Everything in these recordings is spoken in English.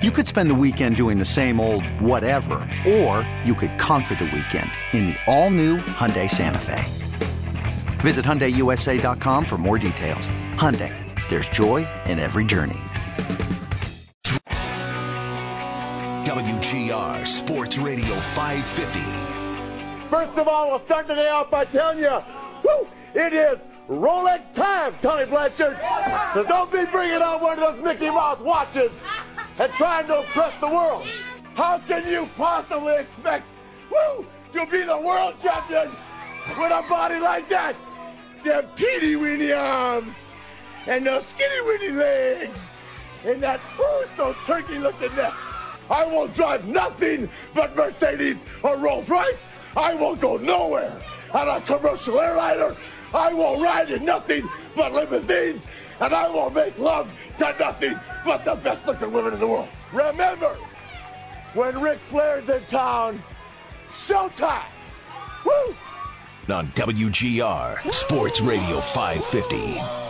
You could spend the weekend doing the same old whatever, or you could conquer the weekend in the all-new Hyundai Santa Fe. Visit HyundaiUSA.com for more details. Hyundai, there's joy in every journey. WGR Sports Radio 550. First of all, we'll start today off by telling you, whoo, it is Rolex time, Tony Blanchard. So don't be bringing on one of those Mickey Mouse watches and trying to impress the world. How can you possibly expect, woo, to be the world champion with a body like that? Them teeny weeny arms and those skinny weeny legs and that ooh so turkey looking neck. I will drive nothing but Mercedes or Rolls Royce. I will go nowhere on a commercial airliner. I will ride in nothing but limousines. And I will make love to nothing but the best looking women in the world. Remember, when Ric Flair's in town, showtime. Woo! On WGR Sports Radio 550.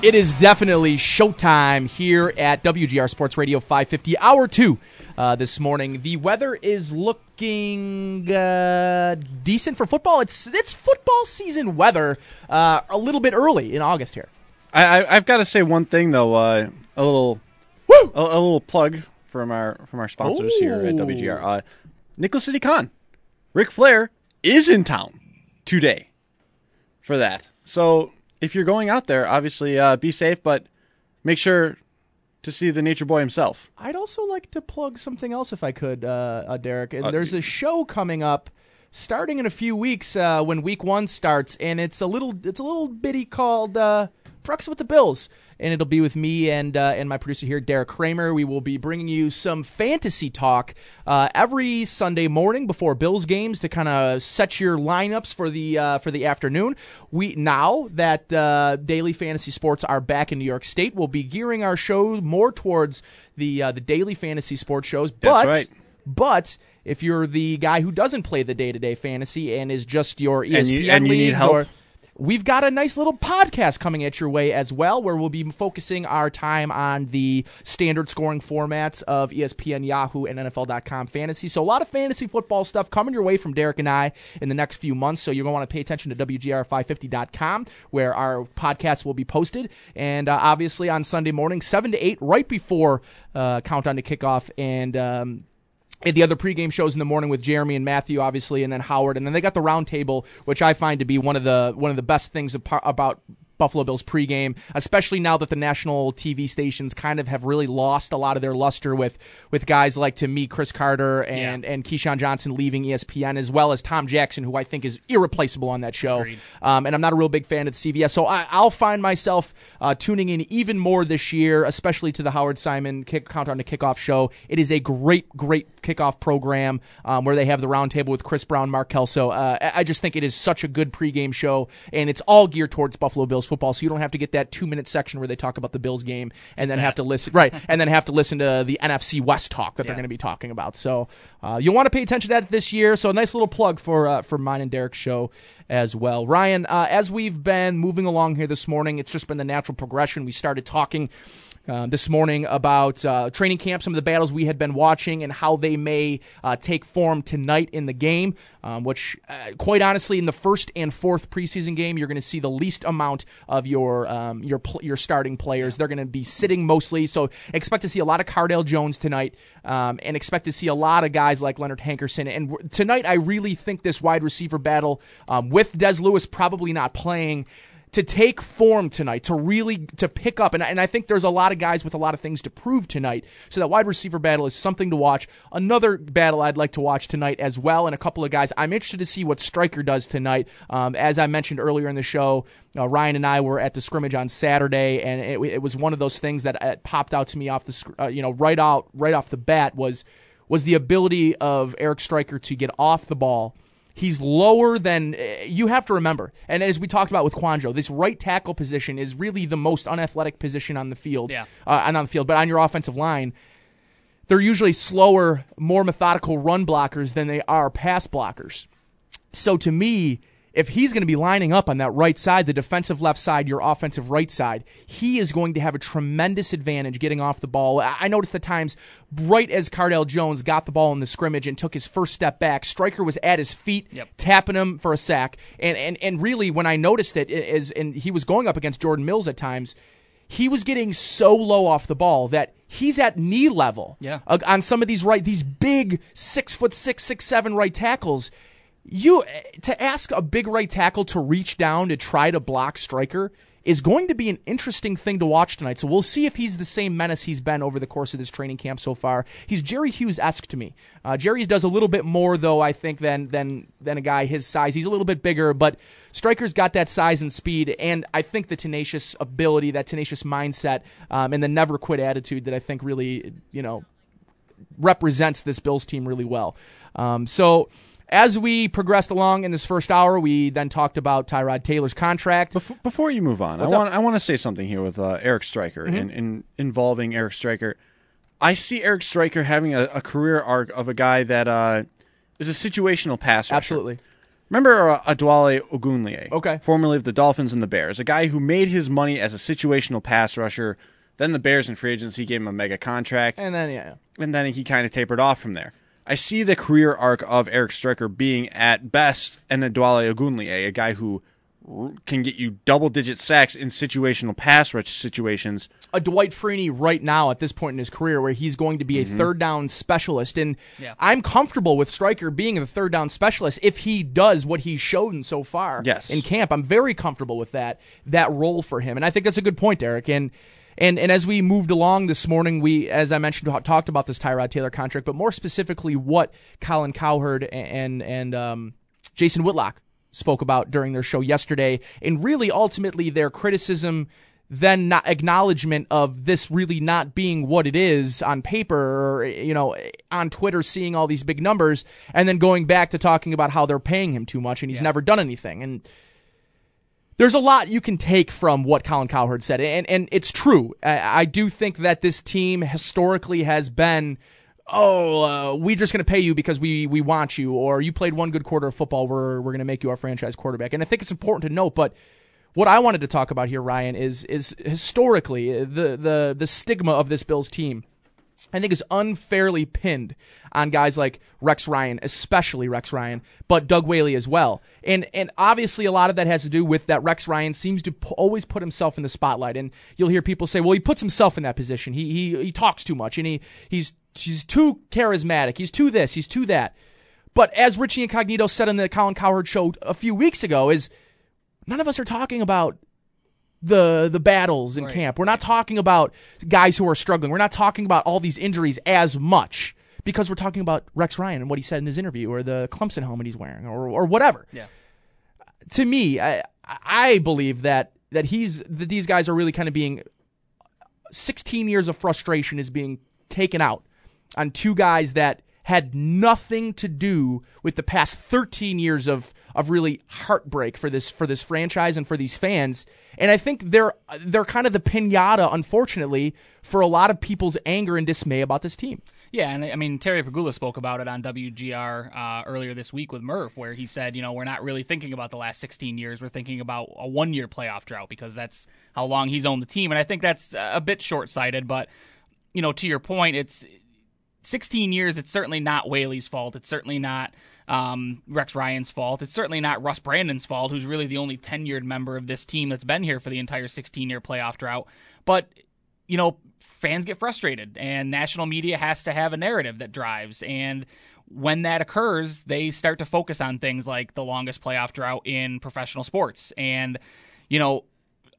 It is definitely showtime here at WGR Sports Radio 550, hour two uh, this morning. The weather is looking uh, decent for football. It's it's football season weather uh, a little bit early in August here. I, I, have got to say one thing though, uh, a little, Woo! A, a, little plug from our from our sponsors Ooh. here at WGR. Uh, Nickel City Con, Ric Flair is in town today for that. So if you're going out there, obviously uh, be safe, but make sure to see the nature boy himself. I'd also like to plug something else if I could, uh, uh, Derek. And uh, there's a show coming up starting in a few weeks uh, when week one starts, and it's a little it's a little bitty called uh, Frux with the Bills and it'll be with me and uh, and my producer here, Derek Kramer. We will be bringing you some fantasy talk uh, every Sunday morning before Bills games to kind of set your lineups for the uh, for the afternoon. We now that uh, daily fantasy sports are back in New York State, we'll be gearing our show more towards the uh, the daily fantasy sports shows. But right. but if you're the guy who doesn't play the day to day fantasy and is just your ESPN and you, and you leagues need help. or We've got a nice little podcast coming at your way as well, where we'll be focusing our time on the standard scoring formats of ESPN, Yahoo, and NFL.com fantasy. So, a lot of fantasy football stuff coming your way from Derek and I in the next few months. So, you're going to want to pay attention to WGR550.com, where our podcast will be posted. And uh, obviously, on Sunday morning, 7 to 8, right before uh, countdown to kickoff. And um, the other pregame shows in the morning with Jeremy and Matthew, obviously, and then Howard, and then they got the roundtable, which I find to be one of the one of the best things about Buffalo Bills pregame, especially now that the national TV stations kind of have really lost a lot of their luster with with guys like to me Cris Carter and yeah. and Keyshawn Johnson leaving ESPN, as well as Tom Jackson, who I think is irreplaceable on that show. Um, and I'm not a real big fan of the CBS, so I, will find myself uh, tuning in even more this year, especially to the Howard Simon kick, countdown to kickoff show. It is a great, great kickoff program um, where they have the roundtable with Chris Brown, Mark Kelso. Uh, I just think it is such a good pregame show, and it's all geared towards Buffalo Bills football, so you don't have to get that two minute section where they talk about the Bills game and then have to listen right and then have to listen to the NFC West talk that yeah. they're going to be talking about. So uh, you'll want to pay attention to that this year. So a nice little plug for uh, for mine and Derek's show as well. Ryan, uh, as we've been moving along here this morning, it's just been the natural progression. We started talking uh, this morning about uh, training camp, some of the battles we had been watching, and how they may uh, take form tonight in the game. Um, which, uh, quite honestly, in the first and fourth preseason game, you're going to see the least amount of your um, your pl- your starting players. They're going to be sitting mostly, so expect to see a lot of Cardale Jones tonight, um, and expect to see a lot of guys like Leonard Hankerson. And w- tonight, I really think this wide receiver battle um, with Dez Lewis probably not playing to take form tonight, to really to pick up. And, and I think there's a lot of guys with a lot of things to prove tonight. So that wide receiver battle is something to watch. Another battle I'd like to watch tonight as well, and a couple of guys. I'm interested to see what Striker does tonight. Um, as I mentioned earlier in the show, uh, Ryan and I were at the scrimmage on Saturday, and it, it was one of those things that uh, popped out to me off the uh, you know right out right off the bat was was the ability of Eric Striker to get off the ball He's lower than you have to remember. And as we talked about with Kouandjio, this right tackle position is really the most unathletic position on the field. Yeah. Uh, and on the field, but on your offensive line, they're usually slower, more methodical run blockers than they are pass blockers. So to me, if he's going to be lining up on that right side, the defensive left side, your offensive right side, he is going to have a tremendous advantage getting off the ball. I noticed the times right as Cardale Jones got the ball in the scrimmage and took his first step back, Striker was at his feet, Yep. tapping him for a sack. And and and really, when I noticed it, is and he was going up against Jordan Mills at times. He was getting so low off the ball that he's at knee level Yeah. on some of these right these big six foot six six seven right tackles you to ask a big right tackle to reach down to try to block Striker is going to be an interesting thing to watch tonight. So we'll see if he's the same menace he's been over the course of this training camp so far. He's Jerry Hughes esque to me. Uh, Jerry does a little bit more though, I think, than than than a guy his size. He's a little bit bigger, but Striker's got that size and speed, and I think the tenacious ability, that tenacious mindset, um, and the never quit attitude that I think really, you know, represents this Bills team really well. Um, so as we progressed along in this first hour, we then talked about Tyrod Taylor's contract. Bef- before you move on, What's I want I want to say something here with uh, Eric Striker and, and involving Eric Striker. I see Eric Striker having a, a career arc of a guy that uh, is a situational pass rusher. Absolutely. Remember uh, Adewale Ogunleye? Okay. Formerly of the Dolphins and the Bears. A guy who made his money as a situational pass rusher. Then the Bears in free agency gave him a mega contract. And then, yeah. and then he kind of tapered off from there. I see the career arc of Eric Striker being at best an Adewale Ogunleye, a guy who can get you double digit sacks in situational pass rush situations. a Dwight Freeney right now at this point in his career where he's going to be a mm-hmm. third down specialist. And Yeah. I'm comfortable with Striker being a third down specialist if he does what he's shown so far Yes. in camp. I'm very comfortable with that that role for him. And I think that's a good point, Eric. And and and as we moved along this morning, we, as I mentioned, talked about this Tyrod Taylor contract, but more specifically, what Colin Cowherd and and um, Jason Whitlock spoke about during their show yesterday, and really ultimately their criticism then not acknowledgement of this really not being what it is on paper or you know on Twitter seeing all these big numbers and then going back to talking about how they're paying him too much and he's never done anything. And there's a lot you can take from what Colin Cowherd said, and and it's true. I, I do think that this team historically has been, oh, uh, we're just going to pay you because we we want you, or you played one good quarter of football, we're we're going to make you our franchise quarterback. And I think it's important to note, but. What I wanted to talk about here, Ryan, is is historically the the the stigma of this Bills team. I think is unfairly pinned on guys like Rex Ryan, especially Rex Ryan, but Doug Whaley as well. And and obviously a lot of that has to do with that Rex Ryan seems to p- always put himself in the spotlight. And you'll hear people say, "Well, he puts himself in that position. He he he talks too much, and he he's he's too charismatic. He's too this. He's too that." But as Richie Incognito said on the Colin Cowherd show a few weeks ago, is none of us are talking about the the battles in camp. We're not talking about guys who are struggling. We're not talking about all these injuries as much because we're talking about Rex Ryan and what he said in his interview, or the Clemson helmet he's wearing, or or whatever. Yeah. To me, I I believe that that he's that these guys are really kind of being 16 years of frustration is being taken out on two guys that had nothing to do with the past 13 years of of really heartbreak for this for this franchise and for these fans. And I think they're they're kind of the pinata, unfortunately, for a lot of people's anger and dismay about this team. Yeah, and I mean Terry Pegula spoke about it on WGR uh, earlier this week with Murph, where he said, you know, we're not really thinking about the last 16 years. We're thinking about a one-year playoff drought because that's how long he's owned the team, and I think that's a bit short-sighted. But you know, to your point, it's 16 years. It's certainly not Whaley's fault. It's certainly not um, Rex Ryan's fault. It's certainly not Russ Brandon's fault, who's really the only tenured member of this team that's been here for the entire 16-year playoff drought. But you know, fans get frustrated and national media has to have a narrative that drives and when that occurs, they start to focus on things like the longest playoff drought in professional sports. And, you know,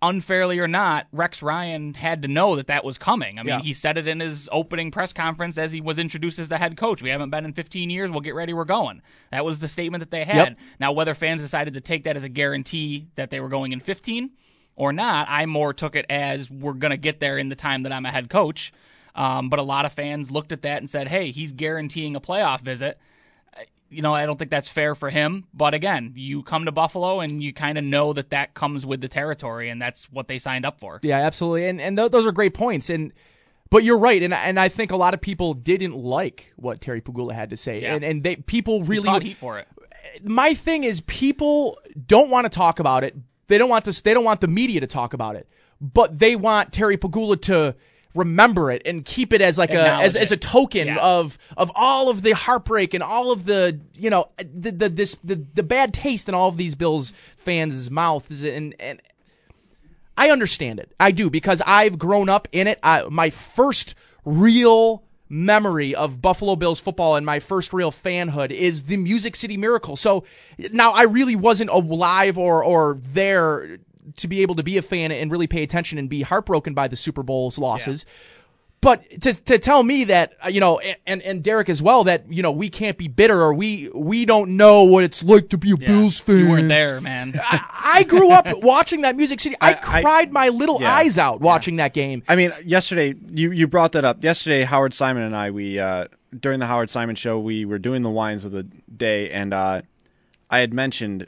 unfairly or not, Rex Ryan had to know that that was coming. I mean, Yeah. he said it in his opening press conference as he was introduced as the head coach. We haven't been in 15 years. We'll get ready. We're going. That was the statement that they had. Yep. Now, whether fans decided to take that as a guarantee that they were going in 15 or not, I more took it as we're going to get there in the time that I'm a head coach. Um, but a lot of fans looked at that and said, hey, he's guaranteeing a playoff visit. Uh, You know, I don't think that's fair for him. But again, you come to Buffalo and you kind of know that that comes with the territory, and that's what they signed up for. Yeah, absolutely. And and th- those are great points. And but you're right. And and I think a lot of people didn't like what Terry Pegula had to say. Yeah. And and they people really heat for it. my thing is people don't want to talk about it. They don't want this. They don't want the media to talk about it, but they want Terry Pegula to remember it and keep it as like a as, as a token Yeah. of of all of the heartbreak and all of the you know the the this the, the bad taste in all of these Bills fans' mouths and and I understand it. I do because I've grown up in it. I, my first real memory of Buffalo Bills football and my first real fanhood is the Music City Miracle. So now I really wasn't alive or or there to be able to be a fan and really pay attention and be heartbroken by the Super Bowl's losses. But to to tell me that uh, you know, and and Derek as well, that you know we can't be bitter or we we don't know what it's like to be a Bills fan. You weren't there, man. I, I grew up watching that Music City. I, I- I- cried my little yeah. eyes out watching that game. I mean, yesterday you you brought that up. Yesterday, Howard Simon and I we uh, during the Howard Simon show we were doing the wines of the day, and uh, I had mentioned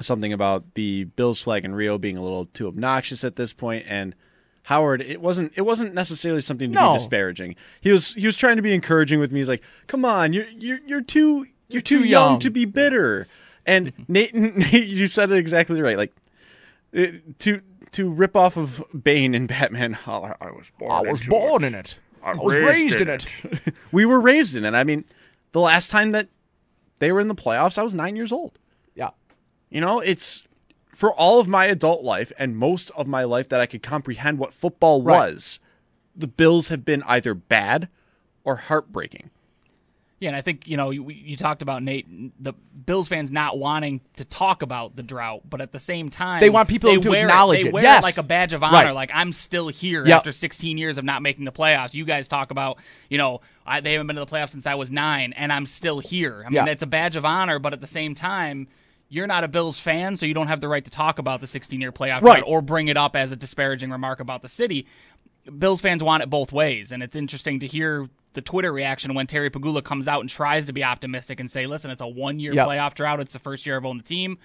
something about the Bills flag in Rio being a little too obnoxious at this point, and Howard, it wasn't it wasn't necessarily something to No. be disparaging. He was he was trying to be encouraging with me. He's like, "Come on, you're you're you're too you're, too, too young. young." to be bitter." And Nate, Nate, you said it exactly right. Like it, to to rip off of Bane and Batman. Oh, I I was born. I was born in it. I was raised in it. it. we were raised in it. I mean, the last time that they were in the playoffs, I was nine years old. Yeah. You know, it's for all of my adult life and most of my life that I could comprehend what football Right. was. The Bills have been either bad or heartbreaking. Yeah, and I think you know you, you talked about Nate, the Bills fans not wanting to talk about the drought, but at the same time They want people they to wear acknowledge They it. Yes. it like a badge of honor. Right. Like I'm still here Yep. after 16 years of not making the playoffs. You guys talk about you know I, they haven't been to the playoffs since I was nine, and I'm still here. I mean, Yeah. it's a badge of honor, but at the same time. You're not a Bills fan, so you don't have the right to talk about the 16-year playoff Right. drought or bring it up as a disparaging remark about the city. Bills fans want it both ways, and it's interesting to hear the Twitter reaction when Terry Pegula comes out and tries to be optimistic and say, "Listen, it's a one-year Yep. playoff drought. It's the first year I've owned the team."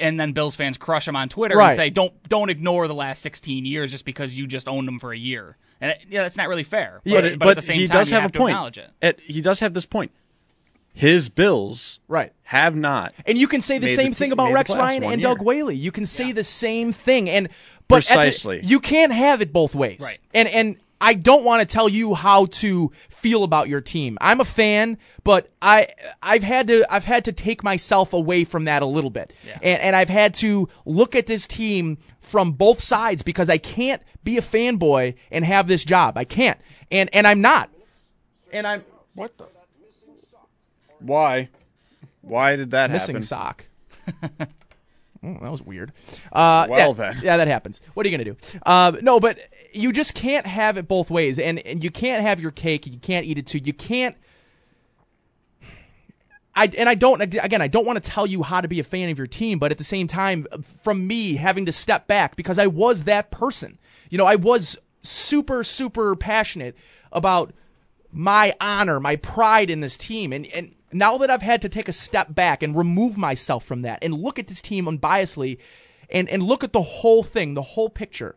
And then Bills fans crush him on Twitter Right. and say, "Don't don't ignore the last 16 years just because you just owned them for a year." And it, yeah, that's not really fair. Yeah, but, but at the same he time, does you have, have a to point. acknowledge it. It- he does have this point. His Bills Right. have not. And you can say the Made the same te- thing about Rex Ryan and year. Doug Whaley. You can say the same thing, and but at the- Precisely. you can't have it both ways. Right. And and I don't want to tell you how to feel about your team. I'm a fan, but I I've had to I've had to take myself away from that a little bit, and and I've had to look at this team from both sides because I can't be a fanboy and have this job. I can't, and and I'm not, and I'm What the? Why? Why did that happen? missing happen? sock. Oh, that was weird. Uh, Well, yeah, then. yeah, that happens. What are you gonna do? Uh, no, but you just can't have it both ways, and and you can't have your cake. and You can't eat it too. You can't. I and I don't again. I don't want to tell you how to be a fan of your team, but at the same time, from me having to step back because I was that person. You know, I was super super passionate about my honor, my pride in this team. And, and now that I've had to take a step back and remove myself from that and look at this team unbiasedly and, and look at the whole thing, the whole picture,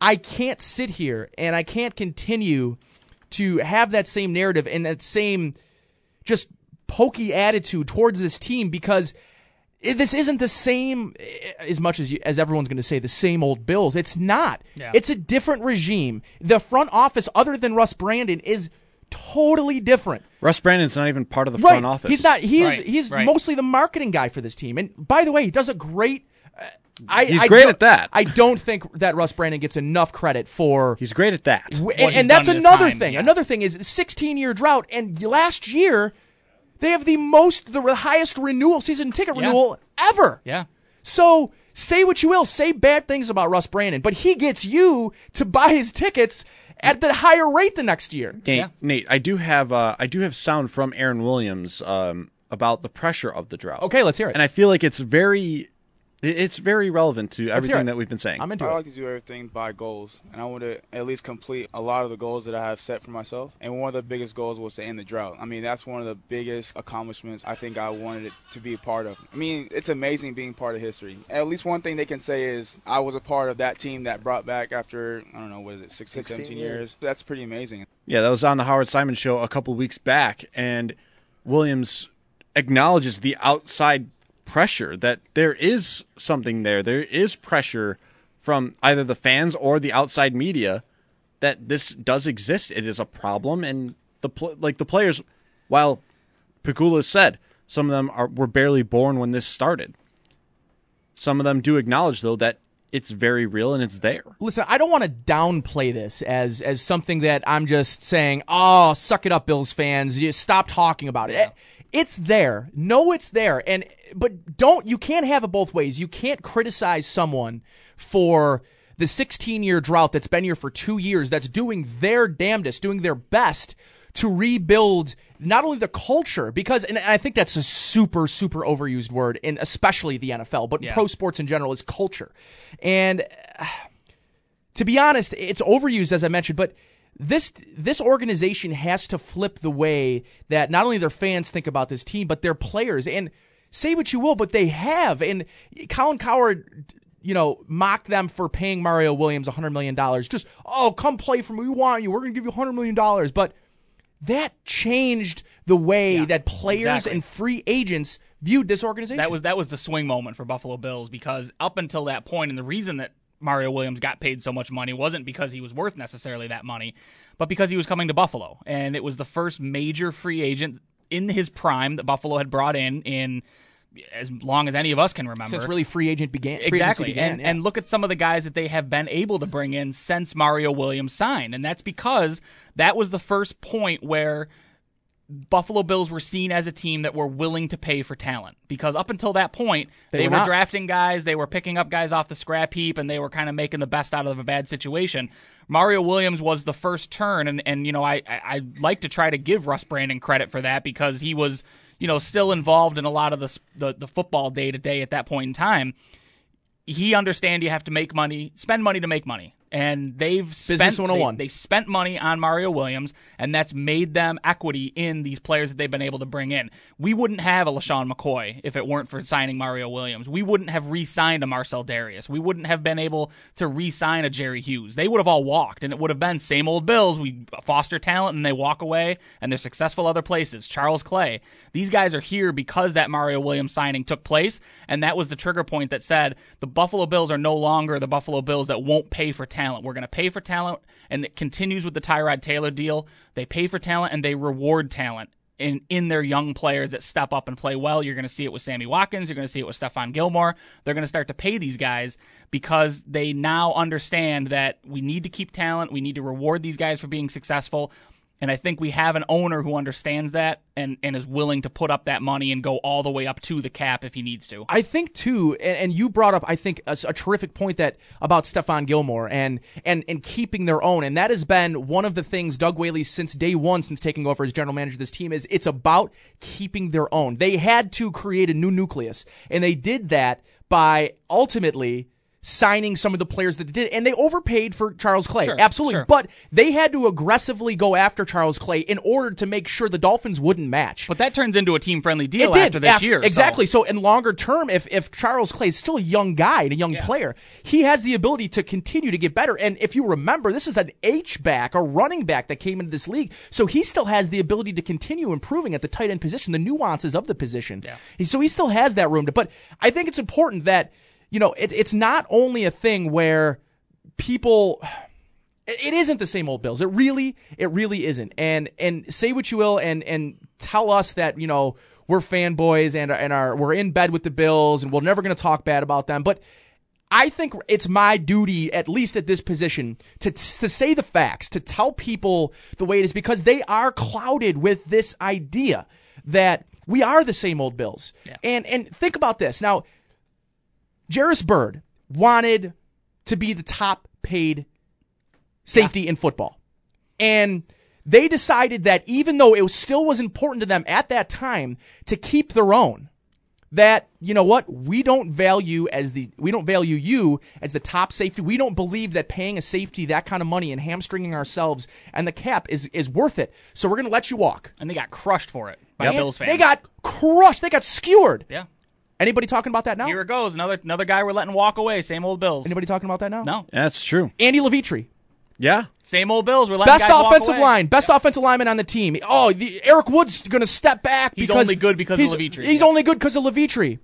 I can't sit here and I can't continue to have that same narrative and that same just pokey attitude towards this team because this isn't the same eh, as much as you, as everyone's going to say the same old Bills. It's not. Yeah. It's a different regime. The front office, other than Russ Brandon, is totally different. Russ Brandon's not even part of the right. front office. He's not. He's Right, he's right. mostly the marketing guy for this team. And by the way, he does a great. Uh, I, He's I great at that. I don't think that Russ Brandon gets enough credit for He's great at that. W- and, and that's done in his another time, thing. yeah. Another thing is 16 year drought, and last year they have the most, the highest renewal season ticket Yeah. renewal ever. Yeah. So say what you will, say bad things about Russ Brandon, but he gets you to buy his tickets at the higher rate the next year. Nate, Yeah. Nate, I do have uh, I do have sound from Aaron Williams um, about the pressure of the drought. Okay, let's hear it. And I feel like it's very it- it's very relevant to everything it. that we've been saying. I'm into I it. like to do everything by goals, and I want to at least complete a lot of the goals that I have set for myself. And one of the biggest goals was to end the drought. I mean, that's one of the biggest accomplishments I think I wanted it to be a part of. I mean, it's amazing being part of history. At least one thing they can say is I was a part of that team that brought back after, I don't know, what is it, 16, 16 17 years. years. That's pretty amazing. Yeah, that was on the Howard Simon show a couple weeks back, and Williams acknowledges the outside pressure that there is something there. There is pressure from either the fans or the outside media that this does exist. It is a problem, and the pl- like the players, while Pegula said some of them are were barely born when this started. Some of them do acknowledge though that it's very real and it's there. Listen, I don't want to downplay this as as something that I'm just saying, "Oh, suck it up, Bills fans. You stop talking about it." It's there. No, it's there. And but don't you can't have it both ways. You can't criticize someone for the 16 year drought that's been here for 2 years that's doing their damnedest, doing their best to rebuild not only the culture because and I think that's a super super overused word in especially the NFL, but Yeah. pro sports in general is culture. And uh, to be honest, it's overused as I mentioned, but this this organization has to flip the way that not only their fans think about this team, but their players. And say what you will, but they have. And Colin Cowherd, you know, mocked them for paying Mario Williams $100 million. Just, oh, come play for me. We want you. We're going to give you $100 million. But that changed the way that players exactly. and free agents viewed this organization. That was that was the swing moment for Buffalo Bills because up until that point, and the reason that Mario Williams got paid so much money wasn't because he was worth necessarily that money, but because he was coming to Buffalo, and it was the first major free agent in his prime that Buffalo had brought in in as long as any of us can remember. since really free agent began. Exactly. began, and yeah. and look at some of the guys that they have been able to bring in since Mario Williams signed. And that's because that was the first point where Buffalo Bills were seen as a team that were willing to pay for talent. Because up until that point, They they, were were, drafting guys, they were picking up guys off the scrap heap, and they were kind of making the best out of a bad situation. Mario Williams was the first turn, and, and you know, I, I, I like to try to give Russ Brandon credit for that because he was, you know, still involved in a lot of the, the, the football day to day at that point in time he understand you have to make money, spend money to make money. And they've Business spent 101. They, oh they spent money on Mario Williams, and that's made them equity in these players that they've been able to bring in. We wouldn't have a LeSean McCoy if it weren't for signing Mario Williams. We wouldn't have re-signed a Marcell Dareus. We wouldn't have been able to re-sign a Jerry Hughes. They would have all walked, and it would have been same old Bills. We foster talent, and they walk away, and they're successful other places. Charles Clay. These guys are here because that Mario Williams signing took place, and that was the trigger point that said the Buffalo Bills are no longer the Buffalo Bills that won't pay for talent. We're going to pay for talent, and it continues with the Tyrod Taylor deal. They pay for talent and they reward talent in in their young players that step up and play well. You're going to see it with Sammy Watkins. You're going to see it with Stephon Gilmore. They're going to start to pay these guys because they now understand that we need to keep talent. We need to reward these guys for being successful. And I think we have an owner who understands that and, and is willing to put up that money and go all the way up to the cap if he needs to. I think too, and, and you brought up, I think, a, a terrific point that about Stephon Gilmore and and and keeping their own, and that has been one of the things Doug Whaley since day one, since taking over as general manager of this team, is it's about keeping their own. They had to create a new nucleus, and they did that by ultimately signing some of the players that they did, and they overpaid for Charles Clay, Sure, absolutely, sure. but they had to aggressively go after Charles Clay in order to make sure the Dolphins wouldn't match. But that turns into a team friendly deal It did after this after- year. Exactly. So. in longer term, if if Charles Clay is still a young guy and a young player, he has the ability to continue to get better. And if you remember, this is an H back, a running back that came into this league, so he still has the ability to continue improving at the tight end position, the nuances of the position. Yeah. So he still has that room to. But I think it's important that you know it, it's not only a thing where people it isn't the same old Bills. It really, it really isn't. And and say what you will, and and tell us that you know we're fanboys and and are we're in bed with the Bills, and we're never going to talk bad about them. But I think it's my duty, at least at this position, to to say the facts, to tell people the way it is, because they are clouded with this idea that we are the same old Bills. And and think about this now. Jairus Byrd wanted to be the top paid safety in football. And they decided that even though it was, still was important to them at that time to keep their own, that you know what we don't value as the we don't value you as the top safety. We don't believe that paying a safety that kind of money and hamstringing ourselves and the cap is is worth it. So we're going to let you walk. And they got crushed for it by Bills fans. They got crushed. They got skewered. Yeah. Anybody talking about that now? Here it goes. Another another guy we're letting walk away. Same old Bills. Anybody talking about that now? No. That's true. Andy Levitre. Yeah. Same old Bills. We're letting Best guys walk offensive away. line, best offensive lineman on the team. Oh, the, Eric Wood's going to step back He's because only good because of he's, Levitre. He's Yeah. only good because of Levitre.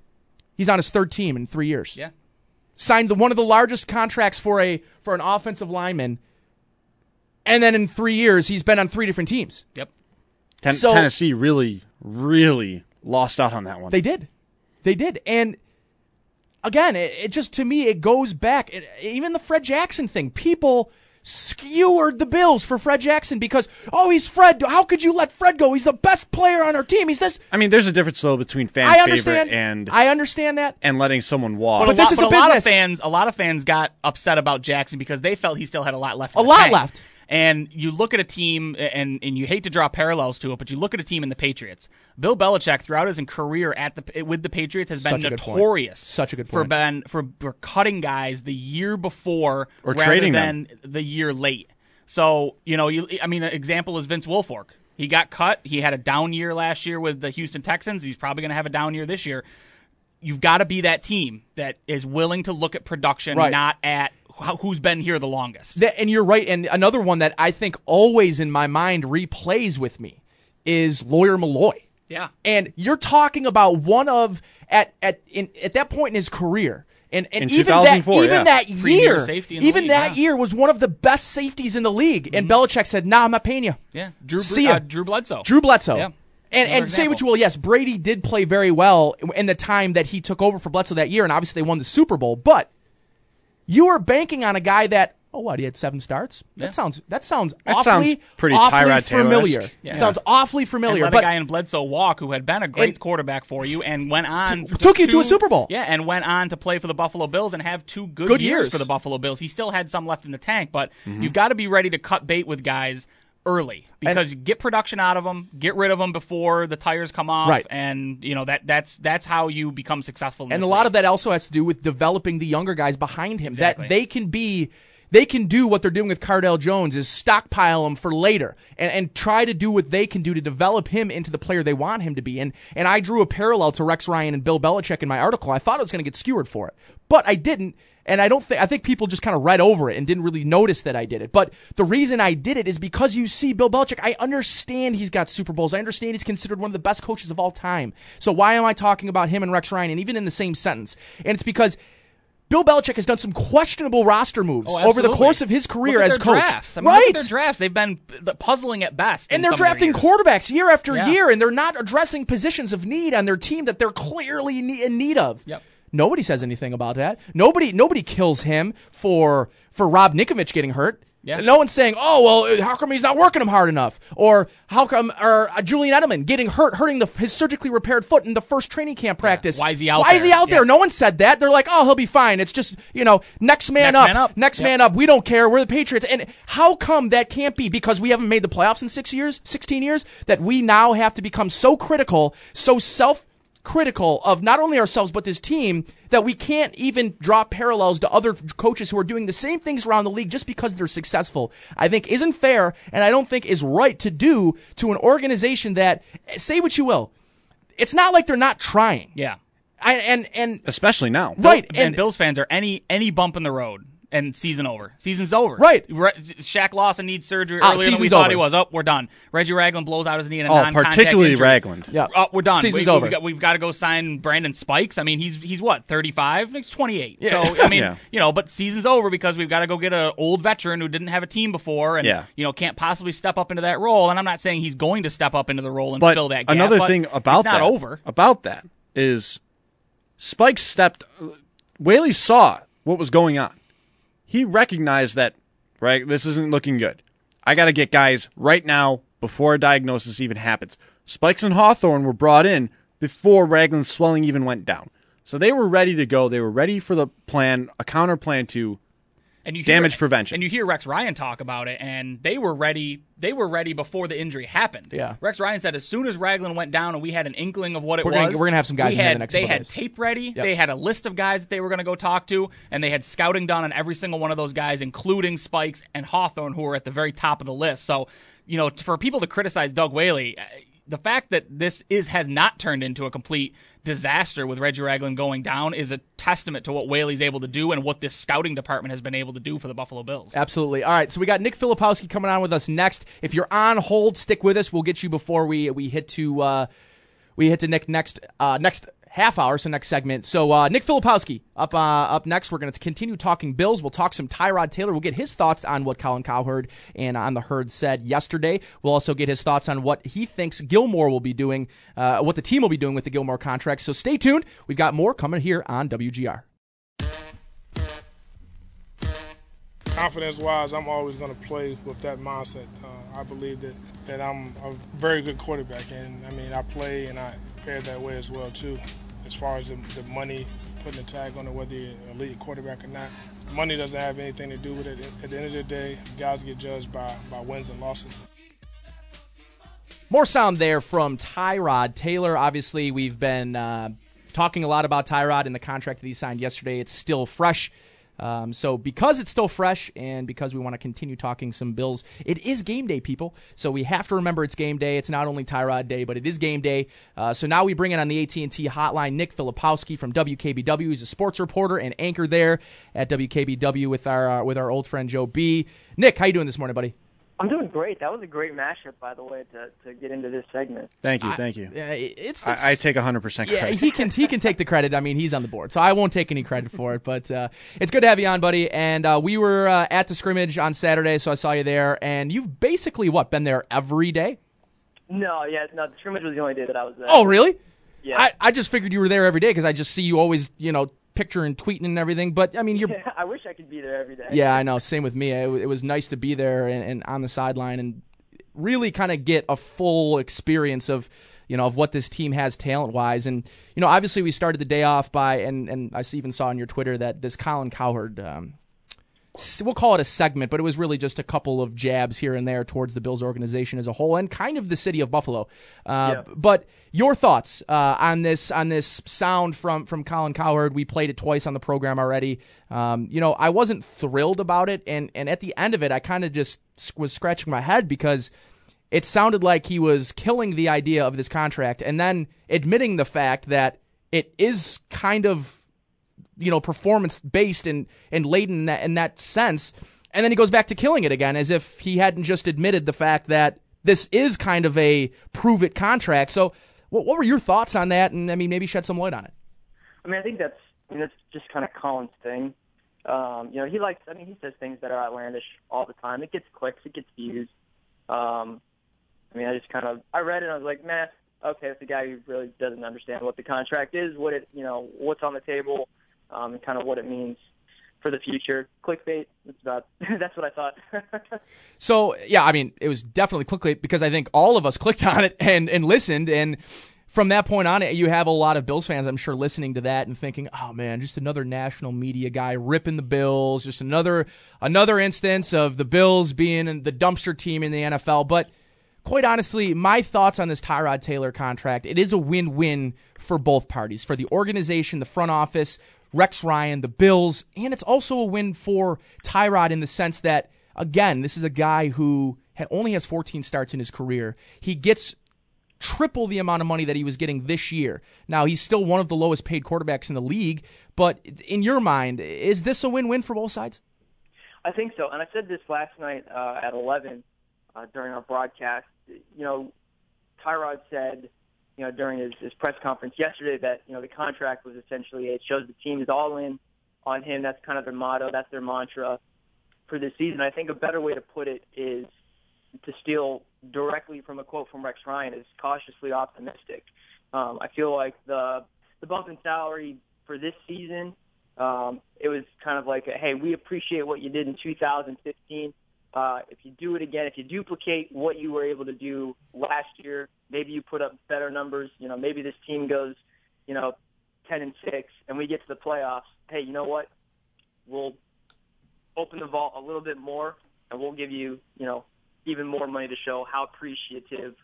He's on his third team in three years. Yeah. Signed the, one of the largest contracts for a for an offensive lineman, and then in three years he's been on three different teams. Yep. Ten- So- Tennessee really, really lost out on that one. They did, they did, and again, it, it just to me it goes back. It, even the Fred Jackson thing, people skewered the Bills for Fred Jackson because oh he's Fred. How could you let Fred go? He's the best player on our team. He's this. I mean, there's a difference though between fan I favorite understand. and I understand that. and letting someone walk. But, But a this lot, is a but a lot of fans. A lot of fans got upset about Jackson because they felt he still had a lot left. A lot tank. left. And you look at a team, and and you hate to draw parallels to it, but you look at a team in the Patriots. Bill Belichick, throughout his career at the with the Patriots, has been Such a good point. notorious. Such a good for point. ben, for for cutting guys the year before Or rather trading than them. the year late. So you know, you I mean, an example is Vince Wilfork. He got cut. He had a down year last year with the Houston Texans. He's probably going to have a down year this year. You've got to be that team that is willing to look at production, Right. not at wh- who's been here the longest. That, and you're right. And another one that I think always in my mind replays with me is Lawyer Milloy. Yeah. And you're talking about one of at at in at that point in his career. And, and In even that even yeah. that year, safety even league, that yeah. year was one of the best safeties in the league. And Belichick said, "Nah, I'm not paying you." Yeah. Drew, See ya. uh, Drew Bledsoe. Drew Bledsoe. Yeah. And, Another and say what you will, yes, Brady did play very well in the time that he took over for Bledsoe that year, and obviously they won the Super Bowl. But you are banking on a guy that oh what he had seven starts. Yeah. That sounds that sounds That awfully sounds pretty awfully familiar. Taylor-esque. Yeah. Sounds awfully and familiar. let But a guy in Bledsoe walk who had been a great quarterback for you and went on T- took you to a Super Bowl. Yeah, and went on to play for the Buffalo Bills and have two good, Good years, years. for the Buffalo Bills. He still had some left in the tank, but Mm-hmm. you've got to be ready to cut bait with guys early because you get production out of them, get rid of them before the tires come off, Right. and you know that that's that's how you become successful. In and a this lot of that also has to do with developing the younger guys behind him Exactly. that they can be they can do what they're doing with Cardale Jones is stockpile him for later and, and try to do what they can do to develop him into the player they want him to be. And and I drew a parallel to Rex Ryan and Bill Belichick in my article. I thought I was going to get skewered for it, but I didn't. And I don't think I think people just kind of read over it and didn't really notice that I did it. But the reason I did it is because you see Bill Belichick. I understand he's got Super Bowls. I understand he's considered one of the best coaches of all time. So why am I talking about him and Rex Ryan and even in the same sentence? And it's because Bill Belichick has done some questionable roster moves Oh, over the course of his career as coach. Drafts. I mean, right. Their drafts. They've been puzzling at best, and they're some of their drafting quarterbacks year after Yeah. year, and they're not addressing positions of need on their team that they're clearly in need of. Yep. Nobody says anything about that. Nobody, nobody kills him for for Rob Ninkovich getting hurt. Yeah. No one's saying, "Oh, well, how come he's not working him hard enough?" Or how come, or uh, Julian Edelman getting hurt, hurting the, his surgically repaired foot in the first training camp practice. Why is he out Why is he there? out there? No one said that. They're like, "Oh, he'll be fine." It's just you know, next man Next up, man up. next Yep. man up. We don't care. We're the Patriots. And how come that can't be? Because we haven't made the playoffs in six years, 16 years, that we now have to become so critical, so self critical of not only ourselves, but this team that we can't even draw parallels to other coaches who are doing the same things around the league just because they're successful. I think isn't fair, and I don't think is right to do to an organization that, say what you will, it's not like they're not trying. Yeah. I, and, and, especially now. right. and, And, Bills fans are any any bump in the road and season over. Season's over. Right. Re- Shaq Lawson needs surgery Ah, earlier than we thought over. he was. Up, we're done. Reggie Ragland blows out his knee in a Oh, non-contact particularly injury. Ragland. yeah. Oh, we're done. Season's we, over. We got, we've got to go sign Brandon Spikes. I mean, he's he's what thirty five. He's twenty eight. Yeah. So I mean, Yeah. you know, but season's over because we've got to go get an old veteran who didn't have a team before and Yeah. you know can't possibly step up into that role. And I'm not saying he's going to step up into the role and But fill that gap. another thing about that, over. about that is Spike stepped. Whaley saw what was going on. He recognized that right. This isn't looking good. I got to get guys right now before a diagnosis even happens. Spikes and Hawthorne were brought in before Ragland's swelling even went down. So they were ready to go. They were ready for the plan, a counter plan to and you hear, Damage prevention. And you hear Rex Ryan talk about it, and they were ready. They were ready before the injury happened. Yeah. Rex Ryan said as soon as Ragland went down, and we had an inkling of what it We're was, gonna- we're gonna have some guys in there the next They had days. tape ready. They had a list of guys that they were going to go talk to, and they had scouting done on every single one of those guys, including Spikes and Hawthorne, who were at the very top of the list. So, you know, for people to criticize Doug Whaley. uh, the fact that this is has not turned into a complete disaster with Reggie Ragland going down is a testament to what Whaley's able to do and what this scouting department has been able to do for the Buffalo Bills. Absolutely. All right, so we got Nick Filipowski coming on with us next. If you're on hold, stick with us. We'll get you before we we hit to uh, we hit to Nick next uh, next half hour, so next segment. So uh, Nick Filipowski up uh, up next. We're going to continue talking Bills. We'll talk some Tyrod Taylor. We'll get his thoughts on what Colin Cowherd and on the herd said yesterday. We'll also get his thoughts on what he thinks Gilmore will be doing, uh, what the team will be doing with the Gilmore contract. So stay tuned. We've got more coming here on WGR. confidence wise, I'm always going to play with that mindset. Uh, I believe that, that I'm a very good quarterback, and I mean, I play and I prepare that way as well too. As far as the, the money, putting a tag on it, whether you're an elite quarterback or not, money doesn't have anything to do with it. At the end of the day, guys get judged by, by wins and losses. More sound there from Tyrod Taylor. Obviously, we've been uh, talking a lot about Tyrod and the contract that he signed yesterday. It's still fresh. Um, so because it's still fresh and because we want to continue talking some Bills, it is game day, people. So we have to remember it's game day. It's not only Tyrod Day, but it is game day. Uh, so now we bring in on the AT&T hotline Nick Filipowski from WKBW. He's a sports reporter and anchor there at WKBW with our uh, with our old friend Joe B. Nick, how you doing this morning, buddy? I'm doing great. That was a great mashup, by the way, to, to get into this segment. Thank you, thank you. Uh, it's, I, I take 100% credit. Yeah, he can he can take the credit. I mean, he's on the board, so I won't take any credit for it. But uh, it's good to have you on, buddy. And uh, we were uh, at the scrimmage on Saturday, so I saw you there. And you've basically what been there every day? No, yeah, no. The scrimmage was the only day that I was there. Oh, really? Yeah. I, I just figured you were there every day because I just see you always, you know, picture and tweeting and everything. But I mean, you're. I wish I could be there every day. Yeah, I know. Same with me. It, it was nice to be there and, and on the sideline and really kind of get a full experience of you know of what this team has talent wise and you know obviously we started the day off by and and I even saw on your Twitter that this Colin Cowherd um, we'll call it a segment, but it was really just a couple of jabs here and there towards the Bills organization as a whole and kind of the city of Buffalo. Uh, Yeah. But your thoughts uh, on this on this sound from from Colin Cowherd? We played it twice on the program already. Um, you know, I wasn't thrilled about it, and and at the end of it, I kind of just was scratching my head because it sounded like he was killing the idea of this contract, and then admitting the fact that it is kind of you know performance based and and laden in that in that sense and then he goes back to killing it again as if he hadn't just admitted the fact that this is kind of a prove it contract so what, what were your thoughts on that and i mean maybe shed some light on it I mean, I think that's I mean, that's just kind of Colin's thing. Um, you know, he likes. I mean, he says things that are outlandish all the time. It gets clicks. It gets views. Um, I mean, I just kind of I read it and I was like, man, okay, it's a guy who really doesn't understand what the contract is, what it, you know, what's on the table, um, and kind of what it means for the future. Clickbait. That's about. that's what I thought. So yeah, I mean, it was definitely clickbait because I think all of us clicked on it and and listened, and from that point on, you have a lot of Bills fans, I'm sure, listening to that and thinking, "Oh man, just another national media guy ripping the Bills, just another another instance of the Bills being the dumpster team in the NFL." But quite honestly, my thoughts on this Tyrod Taylor contract, it is a win-win for both parties, for the organization, the front office, Rex Ryan, the Bills, and it's also a win for Tyrod in the sense that again, this is a guy who only has 14 starts in his career. He gets triple the amount of money that he was getting this year. Now, he's still one of the lowest paid quarterbacks in the league, but in your mind, is this a win-win for both sides? I think so, and I said this last night uh, at 11 uh, during our broadcast. You know, Tyrod said, you know, during his, his press conference yesterday that you know the contract was essentially it shows the team is all in on him. That's kind of their motto. That's their mantra for this season. I think a better way to put it is to steal directly from a quote from Rex Ryan is cautiously optimistic. Um, I feel like the the bump in salary for this season, um, it was kind of like, a, hey, we appreciate what you did in 2015. Uh, if you do it again, if you duplicate what you were able to do last year, maybe you put up better numbers. You know, maybe this team goes, you know, 10 and six, and we get to the playoffs. Hey, you know what? We'll open the vault a little bit more, and we'll give you, you know, even more money to show how appreciative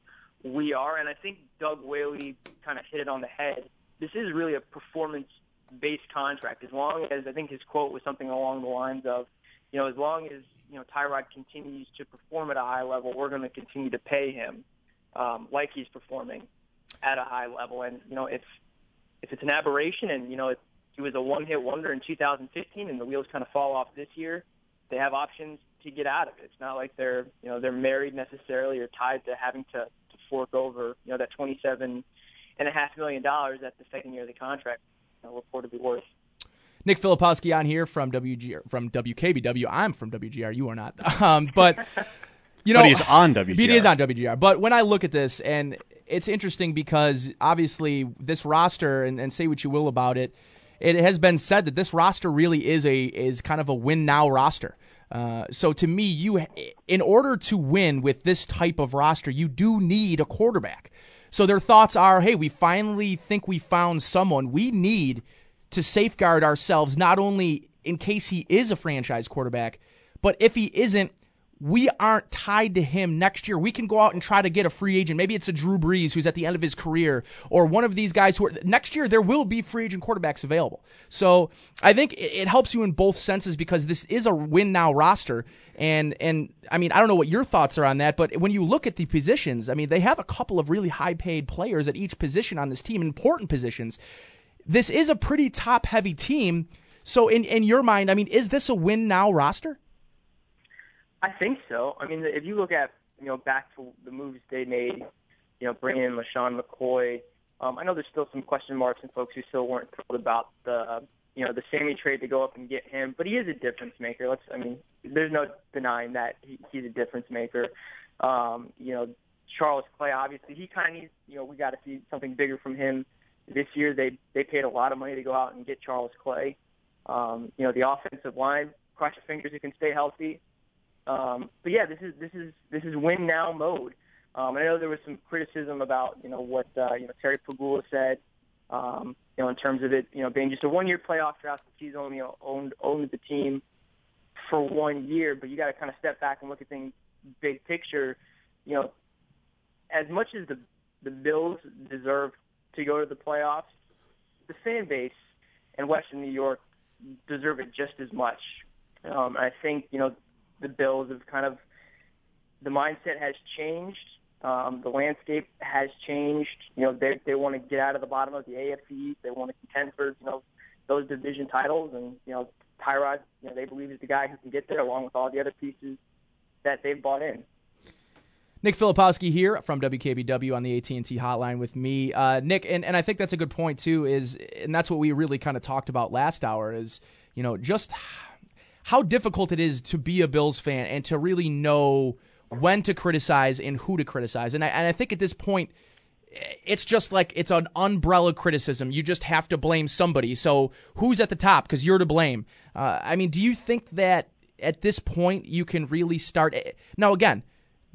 we are. And I think Doug Whaley kind of hit it on the head. This is really a performance-based contract. As long as I think his quote was something along the lines of, you know, as long as you know Tyrod continues to perform at a high level, we're going to continue to pay him. um, like he's performing at a high level. And you know, if if it's an aberration, and you know, if he was a one-hit wonder in 2015, and the wheels kind of fall off this year, they have options to get out of it. It's not like they're you know they're married necessarily or tied to having to, to fork over you know that 27 and a half million dollars that the second year of the contract you know, reportedly worth. Nick Filipowski on here from WG from WKBW. I'm from WGR. You are not, um, but you know But he's on WGR. He is on WGR. But when I look at this, and it's interesting because obviously this roster, and, and say what you will about it, it has been said that this roster really is a is kind of a win now roster. Uh, so to me, you in order to win with this type of roster, you do need a quarterback. So their thoughts are, hey, we finally think we found someone. We need to safeguard ourselves not only in case he is a franchise quarterback, but if he isn't, we aren't tied to him next year. We can go out and try to get a free agent. Maybe it's a Drew Brees who's at the end of his career, or one of these guys who are next year. There will be free agent quarterbacks available. So I think it helps you in both senses because this is a win now roster. And and I mean I don't know what your thoughts are on that, but when you look at the positions, I mean they have a couple of really high paid players at each position on this team, important positions. This is a pretty top heavy team. So in in your mind, I mean, is this a win now roster? I think so. I mean, if you look at you know back to the moves they made, you know, bringing in LeSean McCoy. Um, I know there's still some question marks and folks who still weren't thrilled about the you know the Sammy trade to go up and get him, but he is a difference maker. Let's I mean, there's no denying that he, he's a difference maker. Um, you know, Charles Clay obviously he kind of needs you know we got to see something bigger from him this year. They they paid a lot of money to go out and get Charles Clay. Um, you know, the offensive line, cross your fingers it can stay healthy. Um, but yeah, this is this is this is win now mode. Um, I know there was some criticism about you know what uh, you know Terry Pegula said, um, you know in terms of it you know being just a one year playoff draft. He's only you know, owned owned the team for one year, but you got to kind of step back and look at things big picture. You know, as much as the the Bills deserve to go to the playoffs, the fan base in Western New York deserve it just as much. Um, I think you know the Bills have kind of the mindset has changed. Um, the landscape has changed. You know, they they want to get out of the bottom of the AFC. They want to contend for you know those division titles, and you know Tyrod, you know they believe is the guy who can get there, along with all the other pieces that they've bought in. Nick Filipowski here from WKBW on the AT&T hotline with me. Uh, Nick, and, and I think that's a good point too, is and that's what we really kind of talked about last hour is, you know, just how difficult it is to be a Bills fan and to really know when to criticize and who to criticize. And I, and I think at this point, it's just like it's an umbrella criticism. You just have to blame somebody. So who's at the top? Because you're to blame. Uh, I mean, do you think that at this point you can really start? Eh, now, again,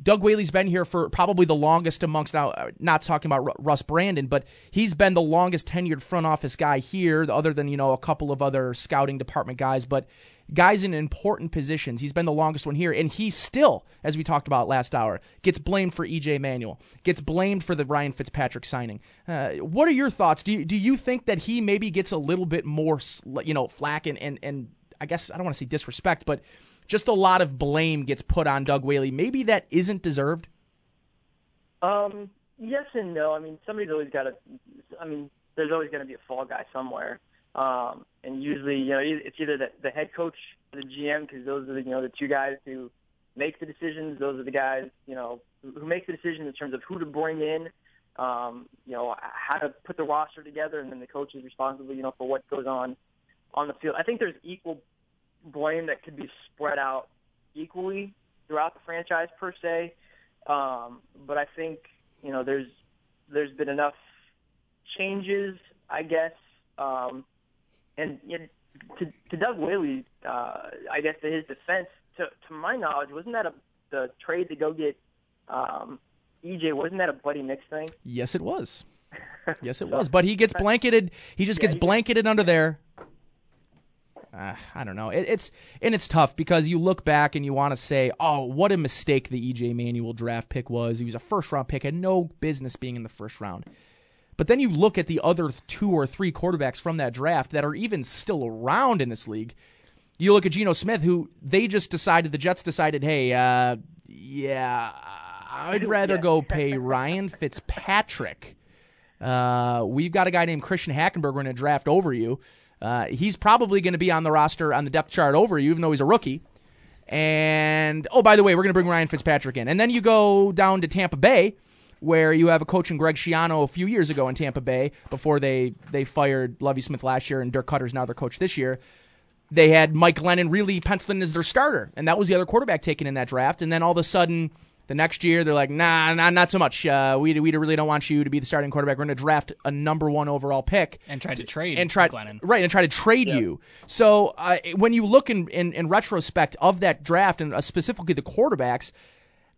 Doug Whaley's been here for probably the longest amongst now. Uh, not talking about Russ Brandon, but he's been the longest tenured front office guy here, other than you know a couple of other scouting department guys. But guys in important positions. He's been the longest one here, and he still, as we talked about last hour, gets blamed for EJ Manuel, gets blamed for the Ryan Fitzpatrick signing. Uh, what are your thoughts? Do you, do you think that he maybe gets a little bit more, you know, flack and, and, and I guess I don't want to say disrespect, but just a lot of blame gets put on Doug Whaley. Maybe that isn't deserved. Um, yes and no. I mean, somebody's always got to. I mean, there's always going to be a fall guy somewhere. Um, and usually, you know, it's either the, the head coach or the GM because those are the, you know, the two guys who make the decisions. Those are the guys, you know, who, make the decision in terms of who to bring in, um, you know, how to put the roster together, and then the coach is responsible, you know, for what goes on on the field. I think there's equal blame that could be spread out equally throughout the franchise per se. Um, but I think, you know, there's there's been enough changes, I guess, um, and you know, to, to Doug Whaley, uh, I guess to his defense, to, to my knowledge, wasn't that a the trade to go get um, EJ? Wasn't that a Buddy Nix thing? Yes, it was. Yes, it was. But he gets blanketed. He just yeah, gets blanketed under there. Uh, I don't know. It, it's and it's tough because you look back and you want to say, "Oh, what a mistake the EJ Manuel draft pick was. He was a first round pick, had no business being in the first round." But then you look at the other two or three quarterbacks from that draft that are even still around in this league. You look at Geno Smith, who they just decided, the Jets decided, hey, uh, yeah, I'd rather go pay Ryan Fitzpatrick. Uh, we've got a guy named Christian Hackenberg we're going to draft over you. Uh, he's probably going to be on the roster on the depth chart over you, even though he's a rookie. And oh, by the way, we're going to bring Ryan Fitzpatrick in, and then you go down to Tampa Bay, where you have a coach in Greg Schiano a few years ago in Tampa Bay before they they fired Lovie Smith last year, and Dirk Koetter's now their coach this year. They had Mike Glennon really penciled in as their starter, and that was the other quarterback taken in that draft. And then all of a sudden, the next year, they're like, nah, nah not so much. Uh, we, we really don't want you to be the starting quarterback. We're going to draft a number one overall pick. And try to trade and try, Glennon. Right, and try to trade you. So uh, when you look in, in, in retrospect of that draft, and uh, specifically the quarterbacks,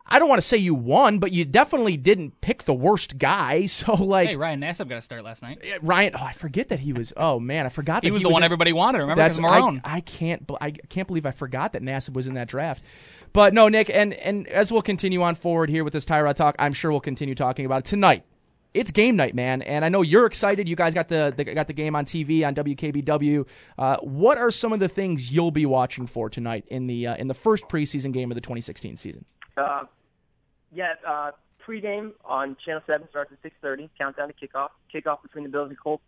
I don't want to say you won, but you definitely didn't pick the worst guy. So, like, Hey, Ryan Nassib got a start last night. Ryan, oh, I forget that he was. Oh man, I forgot that He was the one in- everybody wanted. Remember, That's because I, Marone. I can't. I can't believe I forgot that Nassib was in that draft. But no, Nick, and and as we'll continue on forward here with this Tyrod talk, I'm sure we'll continue talking about it tonight. It's game night, man, and I know you're excited. You guys got the, the got the game on TV on WKBW. Uh, what are some of the things you'll be watching for tonight in the uh, in the first preseason game of the 2016 season? Uh, yeah, uh, pregame on Channel 7 starts at 6.30, countdown to kickoff. Kickoff between the Bills and Colts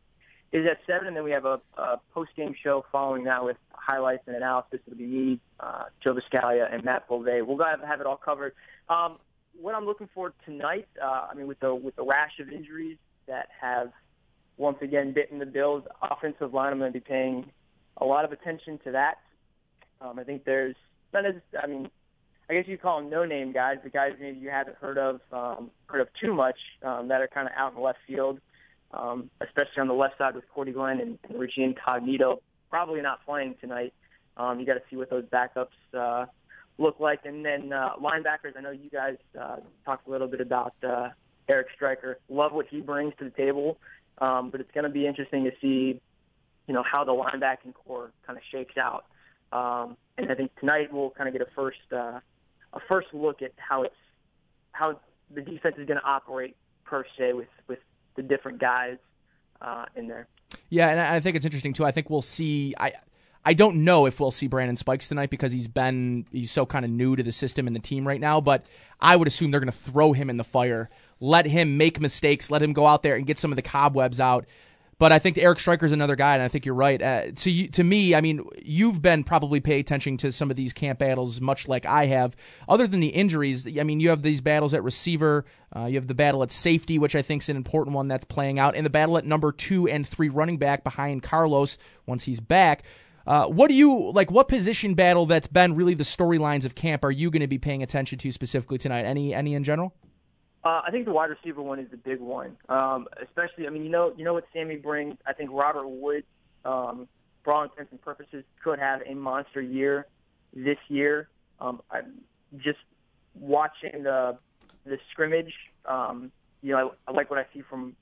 is at 7, and then we have a, a post-game show following that with highlights and analysis. It'll be me, uh, Joe Buscaglia, and Matt Bove. We'll have, have it all covered. Um, what I'm looking for tonight, uh, I mean, with the with the rash of injuries that have once again bitten the Bills, offensive line, I'm going to be paying a lot of attention to that. Um, I think there's, not as, I mean, I guess you call them no-name guys, the guys maybe you haven't heard of um, heard of too much um, that are kind of out in left field, um, especially on the left side with Cordy Glenn and, and Richie Incognito. Probably not playing tonight. Um, you got to see what those backups uh, look like, and then uh, linebackers. I know you guys uh, talked a little bit about uh, Eric Striker. Love what he brings to the table, um, but it's going to be interesting to see, you know, how the linebacking corps kind of shakes out. Um, and I think tonight we'll kind of get a first uh, a first look at how it's how the defense is going to operate per se with with the different guys uh, in there. Yeah, and I think it's interesting too. I think we'll see. I I don't know if we'll see Brandon Spikes tonight because he's been he's so kind of new to the system and the team right now. But I would assume they're going to throw him in the fire, let him make mistakes, let him go out there and get some of the cobwebs out. But I think Eric Striker's another guy, and I think you're right. Uh, to you, to me, I mean, you've been probably paying attention to some of these camp battles, much like I have. Other than the injuries, I mean, you have these battles at receiver, uh, you have the battle at safety, which I think is an important one that's playing out, and the battle at number two and three running back behind Carlos once he's back. Uh, what do you like? What position battle that's been really the storylines of camp are you going to be paying attention to specifically tonight? Any any in general? Uh, I think the wide receiver one is the big one, um, especially. I mean, you know, you know what Sammy brings. I think Robert Wood, um, for all intents and purposes, could have a monster year this year. Um, I just watching the the scrimmage. Um, you know, I, I like what I see from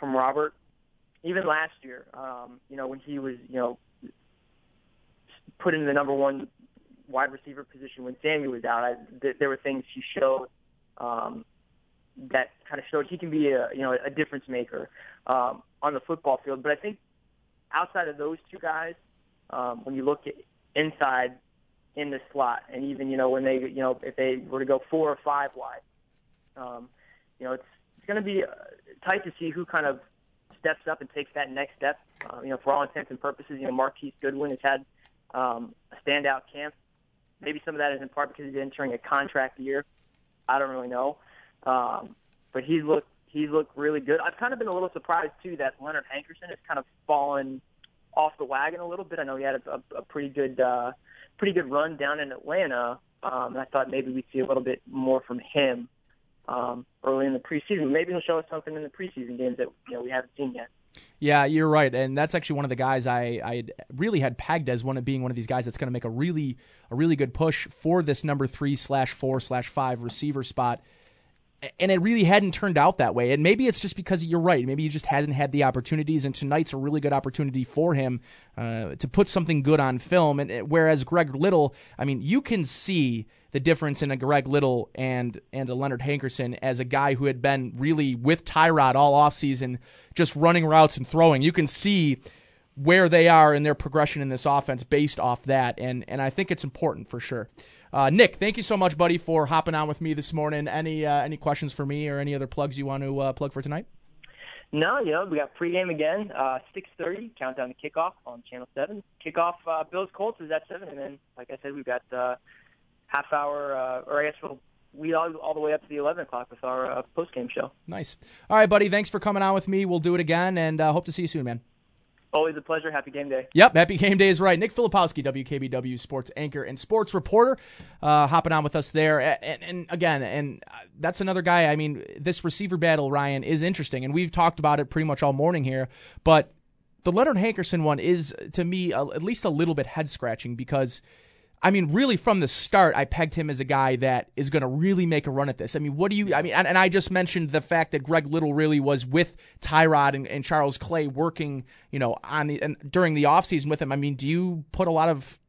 from Robert. Even last year, um, you know, when he was, you know, put in the number one wide receiver position when Sammy was out, I, th- there were things he showed. Um, that kind of showed he can be a you know a difference maker um, on the football field. But I think outside of those two guys, um, when you look at inside in the slot, and even you know when they you know if they were to go four or five wide, um, you know it's it's going to be uh, tight to see who kind of steps up and takes that next step. Uh, you know, for all intents and purposes, you know Marquise Goodwin has had um, a standout camp. Maybe some of that is in part because he's entering a contract year. I don't really know. Um, but he's looked he's looked really good. I've kind of been a little surprised too that Leonard Hankerson has kind of fallen off the wagon a little bit. I know he had a, a, a pretty good uh, pretty good run down in Atlanta. Um, and I thought maybe we'd see a little bit more from him um, early in the preseason. Maybe he'll show us something in the preseason games that you know we haven't seen yet. Yeah, you're right, and that's actually one of the guys I, I really had pegged as one of being one of these guys that's going to make a really a really good push for this number three slash four slash five receiver spot and it really hadn't turned out that way. And maybe it's just because you're right. Maybe he just hasn't had the opportunities, and tonight's a really good opportunity for him uh, to put something good on film. And uh, whereas Greg Little, I mean, you can see the difference in a Greg Little and and a Leonard Hankerson as a guy who had been really with Tyrod all offseason, just running routes and throwing. You can see where they are in their progression in this offense based off that, and and I think it's important for sure. Uh, Nick, thank you so much, buddy, for hopping on with me this morning. Any uh, any questions for me or any other plugs you want to uh, plug for tonight? No, you know, we got pregame again, uh, 6.30, countdown to kickoff on Channel 7. Kickoff, uh, Bills Colts is at 7, and then, like I said, we've got uh, half hour, uh, or I guess we'll we all, all the way up to the 11 o'clock with our uh, post game show. Nice. All right, buddy. Thanks for coming on with me. We'll do it again, and uh, hope to see you soon, man. Always a pleasure. Happy game day. Yep, happy game day is right. Nick Filipowski, WKBW sports anchor and sports reporter, uh, hopping on with us there. And, and, again, and uh, that's another guy. I mean, this receiver battle, Ryan, is interesting, and we've talked about it pretty much all morning here. But the Leonard Hankerson one is, to me, a, at least a little bit head scratching because – I mean, really from the start, I pegged him as a guy that is going to really make a run at this. I mean, what do you, I mean, and, and, I just mentioned the fact that Greg Little really was with Tyrod and, and Charles Clay working, you know, on the, and during the offseason with him. I mean, do you put a lot of,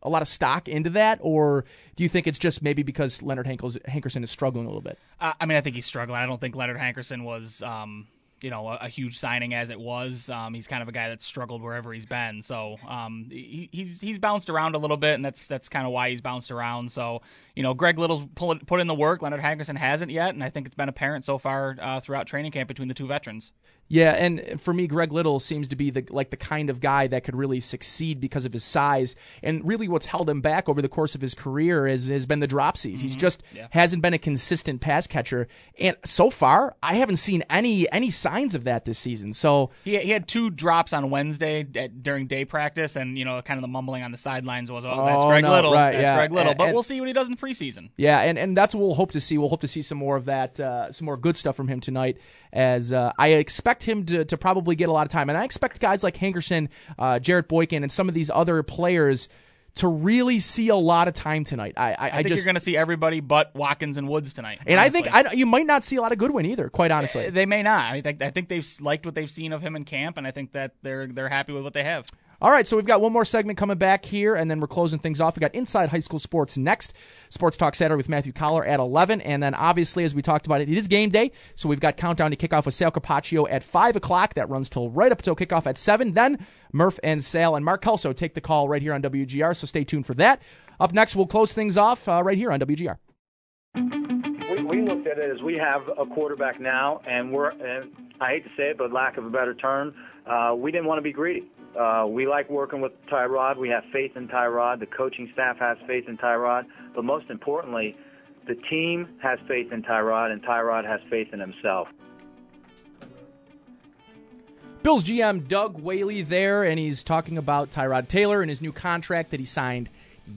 a lot of stock into that, or do you think it's just maybe because Leonard Hankerson is struggling a little bit? Uh, I mean, I think he's struggling. I don't think Leonard Hankerson was, um, you know a, a, huge signing as it was. Um, he's kind of a guy that's struggled wherever he's been. So um, he, he's he's bounced around a little bit, and that's that's kind of why he's bounced around. So you know, Greg Little's pull, put in the work. Leonard Hankerson hasn't yet, and I think it's been apparent so far uh, throughout training camp between the two veterans. Yeah, and for me, Greg Little seems to be the like the kind of guy that could really succeed because of his size. And really, what's held him back over the course of his career is, has been the dropsies. Mm-hmm. He's just yeah. hasn't been a consistent pass catcher. And so far, I haven't seen any any signs of that this season. So he he had two drops on Wednesday at, during day practice, and you know, kind of the mumbling on the sidelines was, "Oh, that's oh, Greg no, Little, right, that's yeah. Greg Little." And, but and, we'll see what he does in preseason. Yeah, and and that's what we'll hope to see. We'll hope to see some more of that, uh, some more good stuff from him tonight. As uh, I expect him to to probably get a lot of time. And I expect guys like Hankerson, uh, Jarrett Boykin, and some of these other players to really see a lot of time tonight. I, I, I, I think just, you're going to see everybody but Watkins and Woods tonight. And honestly. I think I, you might not see a lot of Goodwin either. Quite honestly, they may not. I think I think they've liked what they've seen of him in camp, and I think that they're they're happy with what they have. All right, so we've got one more segment coming back here, and then we're closing things off. We got Inside High School Sports next. Sports Talk Saturday with Matthew Coller at 11. And then, obviously, as we talked about it, it is game day. So we've got Countdown to Kickoff with Sal Capaccio at 5 o'clock. That runs till right up until kickoff at 7. Then Murph and Sal and Mark Kelso take the call right here on WGR. So stay tuned for that. Up next, we'll close things off uh, right here on WGR. We, we looked at it as we have a quarterback now, and we're, and I hate to say it, but lack of a better term, uh, we didn't want to be greedy. Uh, we like working with Tyrod. We have faith in Tyrod. The coaching staff has faith in Tyrod. But most importantly, the team has faith in Tyrod, and Tyrod has faith in himself. Bills GM Doug Whaley there, and he's talking about Tyrod Taylor and his new contract that he signed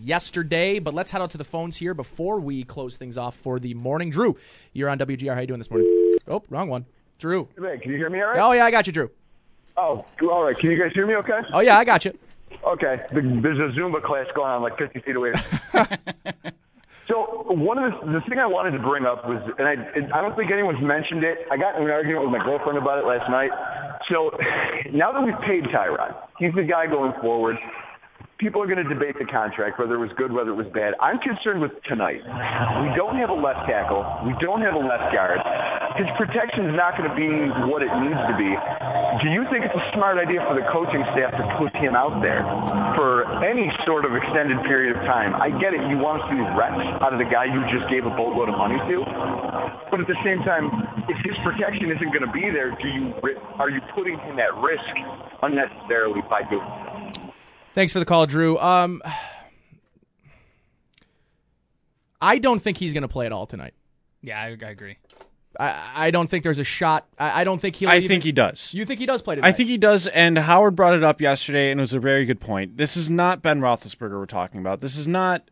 yesterday. But let's head out to the phones here before we close things off for the morning. Drew, you're on WGR. How you doing this morning? Oh, wrong one. Drew. Hey, can you hear me all right? Oh, yeah, I got you, Drew. Oh, all right. Can you guys hear me okay? Oh, yeah, I got you. Okay. There's a Zumba class going on like 50 feet away. so one of the, the thing I wanted to bring up was, and I, I don't think anyone's mentioned it. I got in an argument with my girlfriend about it last night. So now that we've paid Tyrod, he's the guy going forward people are going to debate the contract, whether it was good, whether it was bad. I'm concerned with tonight. We don't have a left tackle. We don't have a left guard. His protection is not going to be what it needs to be. Do you think it's a smart idea for the coaching staff to put him out there for any sort of extended period of time? I get it. You want to see reps out of the guy you just gave a boatload of money to. But at the same time, if his protection isn't going to be there, do you are you putting him at risk unnecessarily by doing Thanks for the call, Drew. Um, I don't think he's going to play at all tonight. Yeah, I, I agree. I, I, don't think there's a shot. I, I don't think he'll. I even, think he does. You think he does play tonight? I think he does, and Howard brought it up yesterday, and it was a very good point. This is not Ben Roethlisberger we're talking about. This is not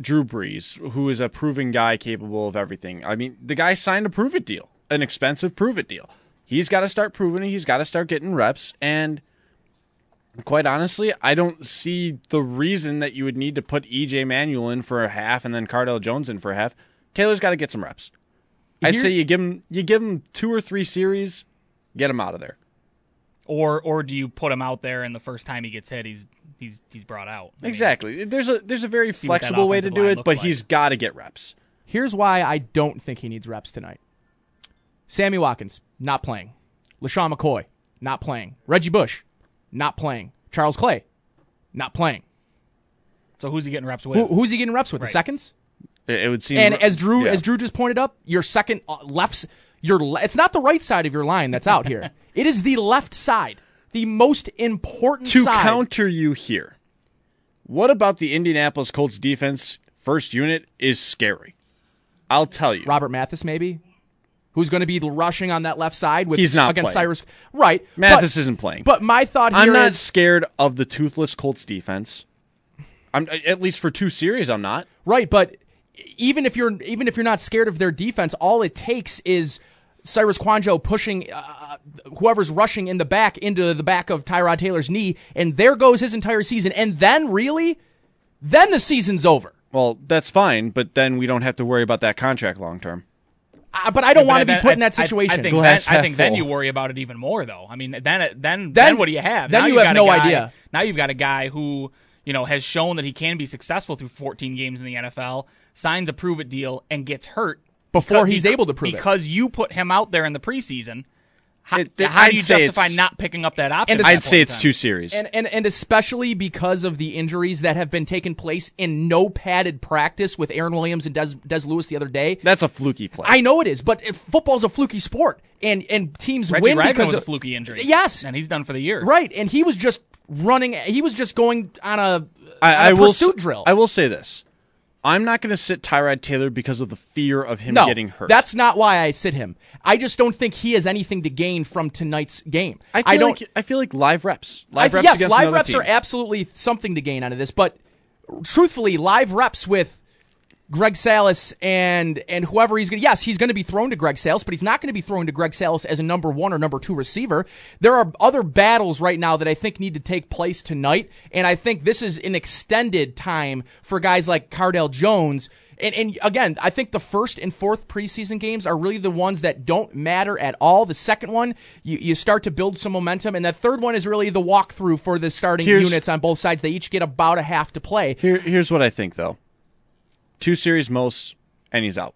Drew Brees, who is a proven guy capable of everything. I mean, the guy signed a prove it deal, an expensive prove it deal. He's got to start proving it. He's got to start getting reps, and quite honestly, I don't see the reason that you would need to put EJ Manuel in for a half and then Cardale Jones in for a half. Taylor's got to get some reps. I'd Here, say you give him you give him two or three series, get him out of there. Or or do you put him out there and the first time he gets hit, he's he's he's brought out? I exactly. Mean, there's a there's a very flexible way to do it, but like. he's got to get reps. Here's why I don't think he needs reps tonight. Sammy Watkins not playing. LeSean McCoy not playing. Reggie Bush not playing. Charles Clay, not playing. So who's he getting reps with? Who, who's he getting reps with? The seconds? It, it would seem. And as Drew yeah. as Drew just pointed up, your second uh, left, your le- it's not the right side of your line that's out here. it is the left side, the most important side. to side. counter you here, what about the Indianapolis Colts defense first unit is scary. I'll tell you. Robert Mathis, maybe, who's going to be rushing on that left side with He's not against playing. Cyrus. Right, Mathis but, isn't playing. But my thought here I'm not is- scared of the toothless Colts defense. I'm at least for two series. I'm not. Right, but even if you're even if you're not scared of their defense, all it takes is Cyrus Kouandjio pushing uh, whoever's rushing in the back into the back of Tyrod Taylor's knee, and there goes his entire season. And then really, then the season's over. Well, that's fine, but then we don't have to worry about that contract long term. Uh, but I don't want to be then- put in that situation. I, think, Glass then, I think then you worry about it even more, though. I mean, then then then, Then- what do you have? then Now you you've have got a no guy- idea. Now you've got a guy who you know has shown that he can be successful through 14 games in the NFL, signs a prove it deal, and gets hurt Before because- he's able to prove it. because you put him out there in the preseason. How, It- it- how I'd do you justify not picking up that option? And at that I'd say it's time? two series. and, and and especially because of the injuries that have been taking place in no padded practice with Aaron Williams and Dez, Dez Lewis the other day. That's a fluky play. I know it is, but if football's a fluky sport, and and teams Reggie win Ragland because was of a fluky injury. Yes, and he's done for the year. right, and he was just running. He was just going on a, I, on a I will pursuit s- drill. I will say this: I'm not going to sit Tyrod Taylor because of the fear of him no, getting hurt. that's not why I sit him. I just don't think he has anything to gain from tonight's game. I, feel don't. Like, I feel like live reps. I- Live reps yes, live reps team. are absolutely something to gain out of this, but truthfully, live reps with Greg Salas and and whoever he's going to yes, he's going to be thrown to Greg Salas, but he's not going to be thrown to Greg Salas as a number 1 or number 2 receiver. There are other battles right now that I think need to take place tonight, and I think this is an extended time for guys like Cardale Jones and, and again, I think the first and fourth preseason games are really the ones that don't matter at all. The second one, you, you start to build some momentum, and the third one is really the walkthrough for the starting Here's- units on both sides. They each get about a half to play. Here, here's what I think, though. Two series most, and he's out.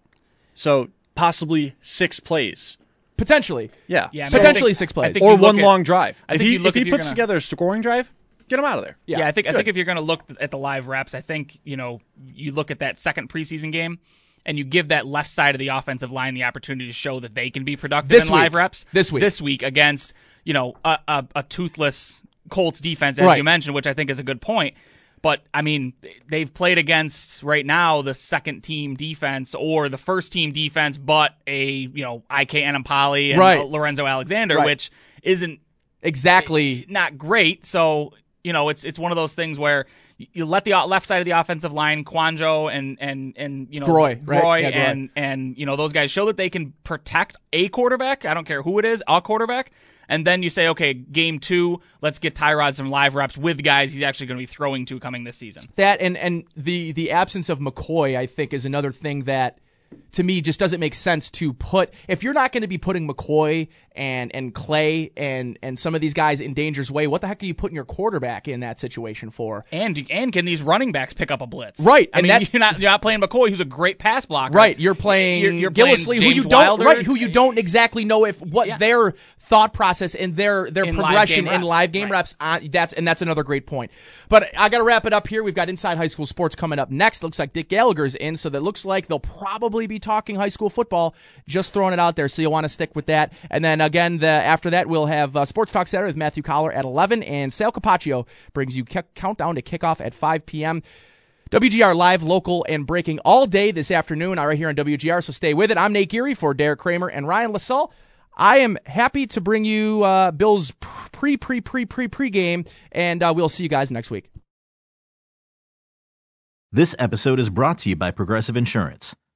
So possibly six plays. Potentially. Yeah. Yeah, I mean, Potentially think- six plays. or one at- long drive. I if think he, you look if he if you're puts gonna- together a scoring drive, get him out of there. Yeah, I think I think if you're going to look at the live reps, I think you know you look at that second preseason game, and you give that left side of the offensive line the opportunity to show that they can be productive This in live week. reps This week. This week against you know a, a, a toothless Colts defense, as Right. you mentioned, which I think is a good point. But I mean, they've played against right now the second team defense or the first team defense, but a you know IK Enemkpali and Right. Lorenzo Alexander, Right. which isn't Exactly. not great. So you know, it's it's one of those things where you- let the left side of the offensive line, Kouandjio and and and you know Groy, right? Groy Yeah, Groy. and and you know those guys show that they can protect a quarterback. I don't care who it is, a quarterback. And then you say, okay, game two, let's get Tyrod some live reps with guys he's actually going to be throwing to coming this season. That and and the the absence of McCoy, I think, is another thing that to me just doesn't make sense to put if you're not going to be putting McCoy and and Clay and and some of these guys in danger's way, what the heck are you putting your quarterback in that situation for? And and can these running backs pick up a blitz? Right, I and mean, that- you're not you're not playing McCoy, who's a great pass blocker. Right, you're playing You're, you're Gillislee, who you don't right, who you don't exactly know if what Yeah. their thought process and their their In progression game in live game right. reps. On, uh, that's and that's another great point. But I got to wrap it up here. We've got Inside High School Sports coming up next. Looks like Dick Gallagher's in, so that looks like they'll probably be talking high school football. Just throwing it out there, so you'll want to stick with that. And then again, the after that we'll have uh, Sports Talk Saturday with Matthew Coller at 11, and Sal Capaccio brings you ki- countdown to kickoff at 5 p.m. WGR live, local, and breaking all day this afternoon right here on WGR, so stay with it. I'm Nate Geary for Derek Kramer and Ryan LaSalle. I am happy to bring you uh, Bill's pre, pre, pre, pre, pre game, and uh, we'll see you guys next week. This episode is brought to you by Progressive Insurance.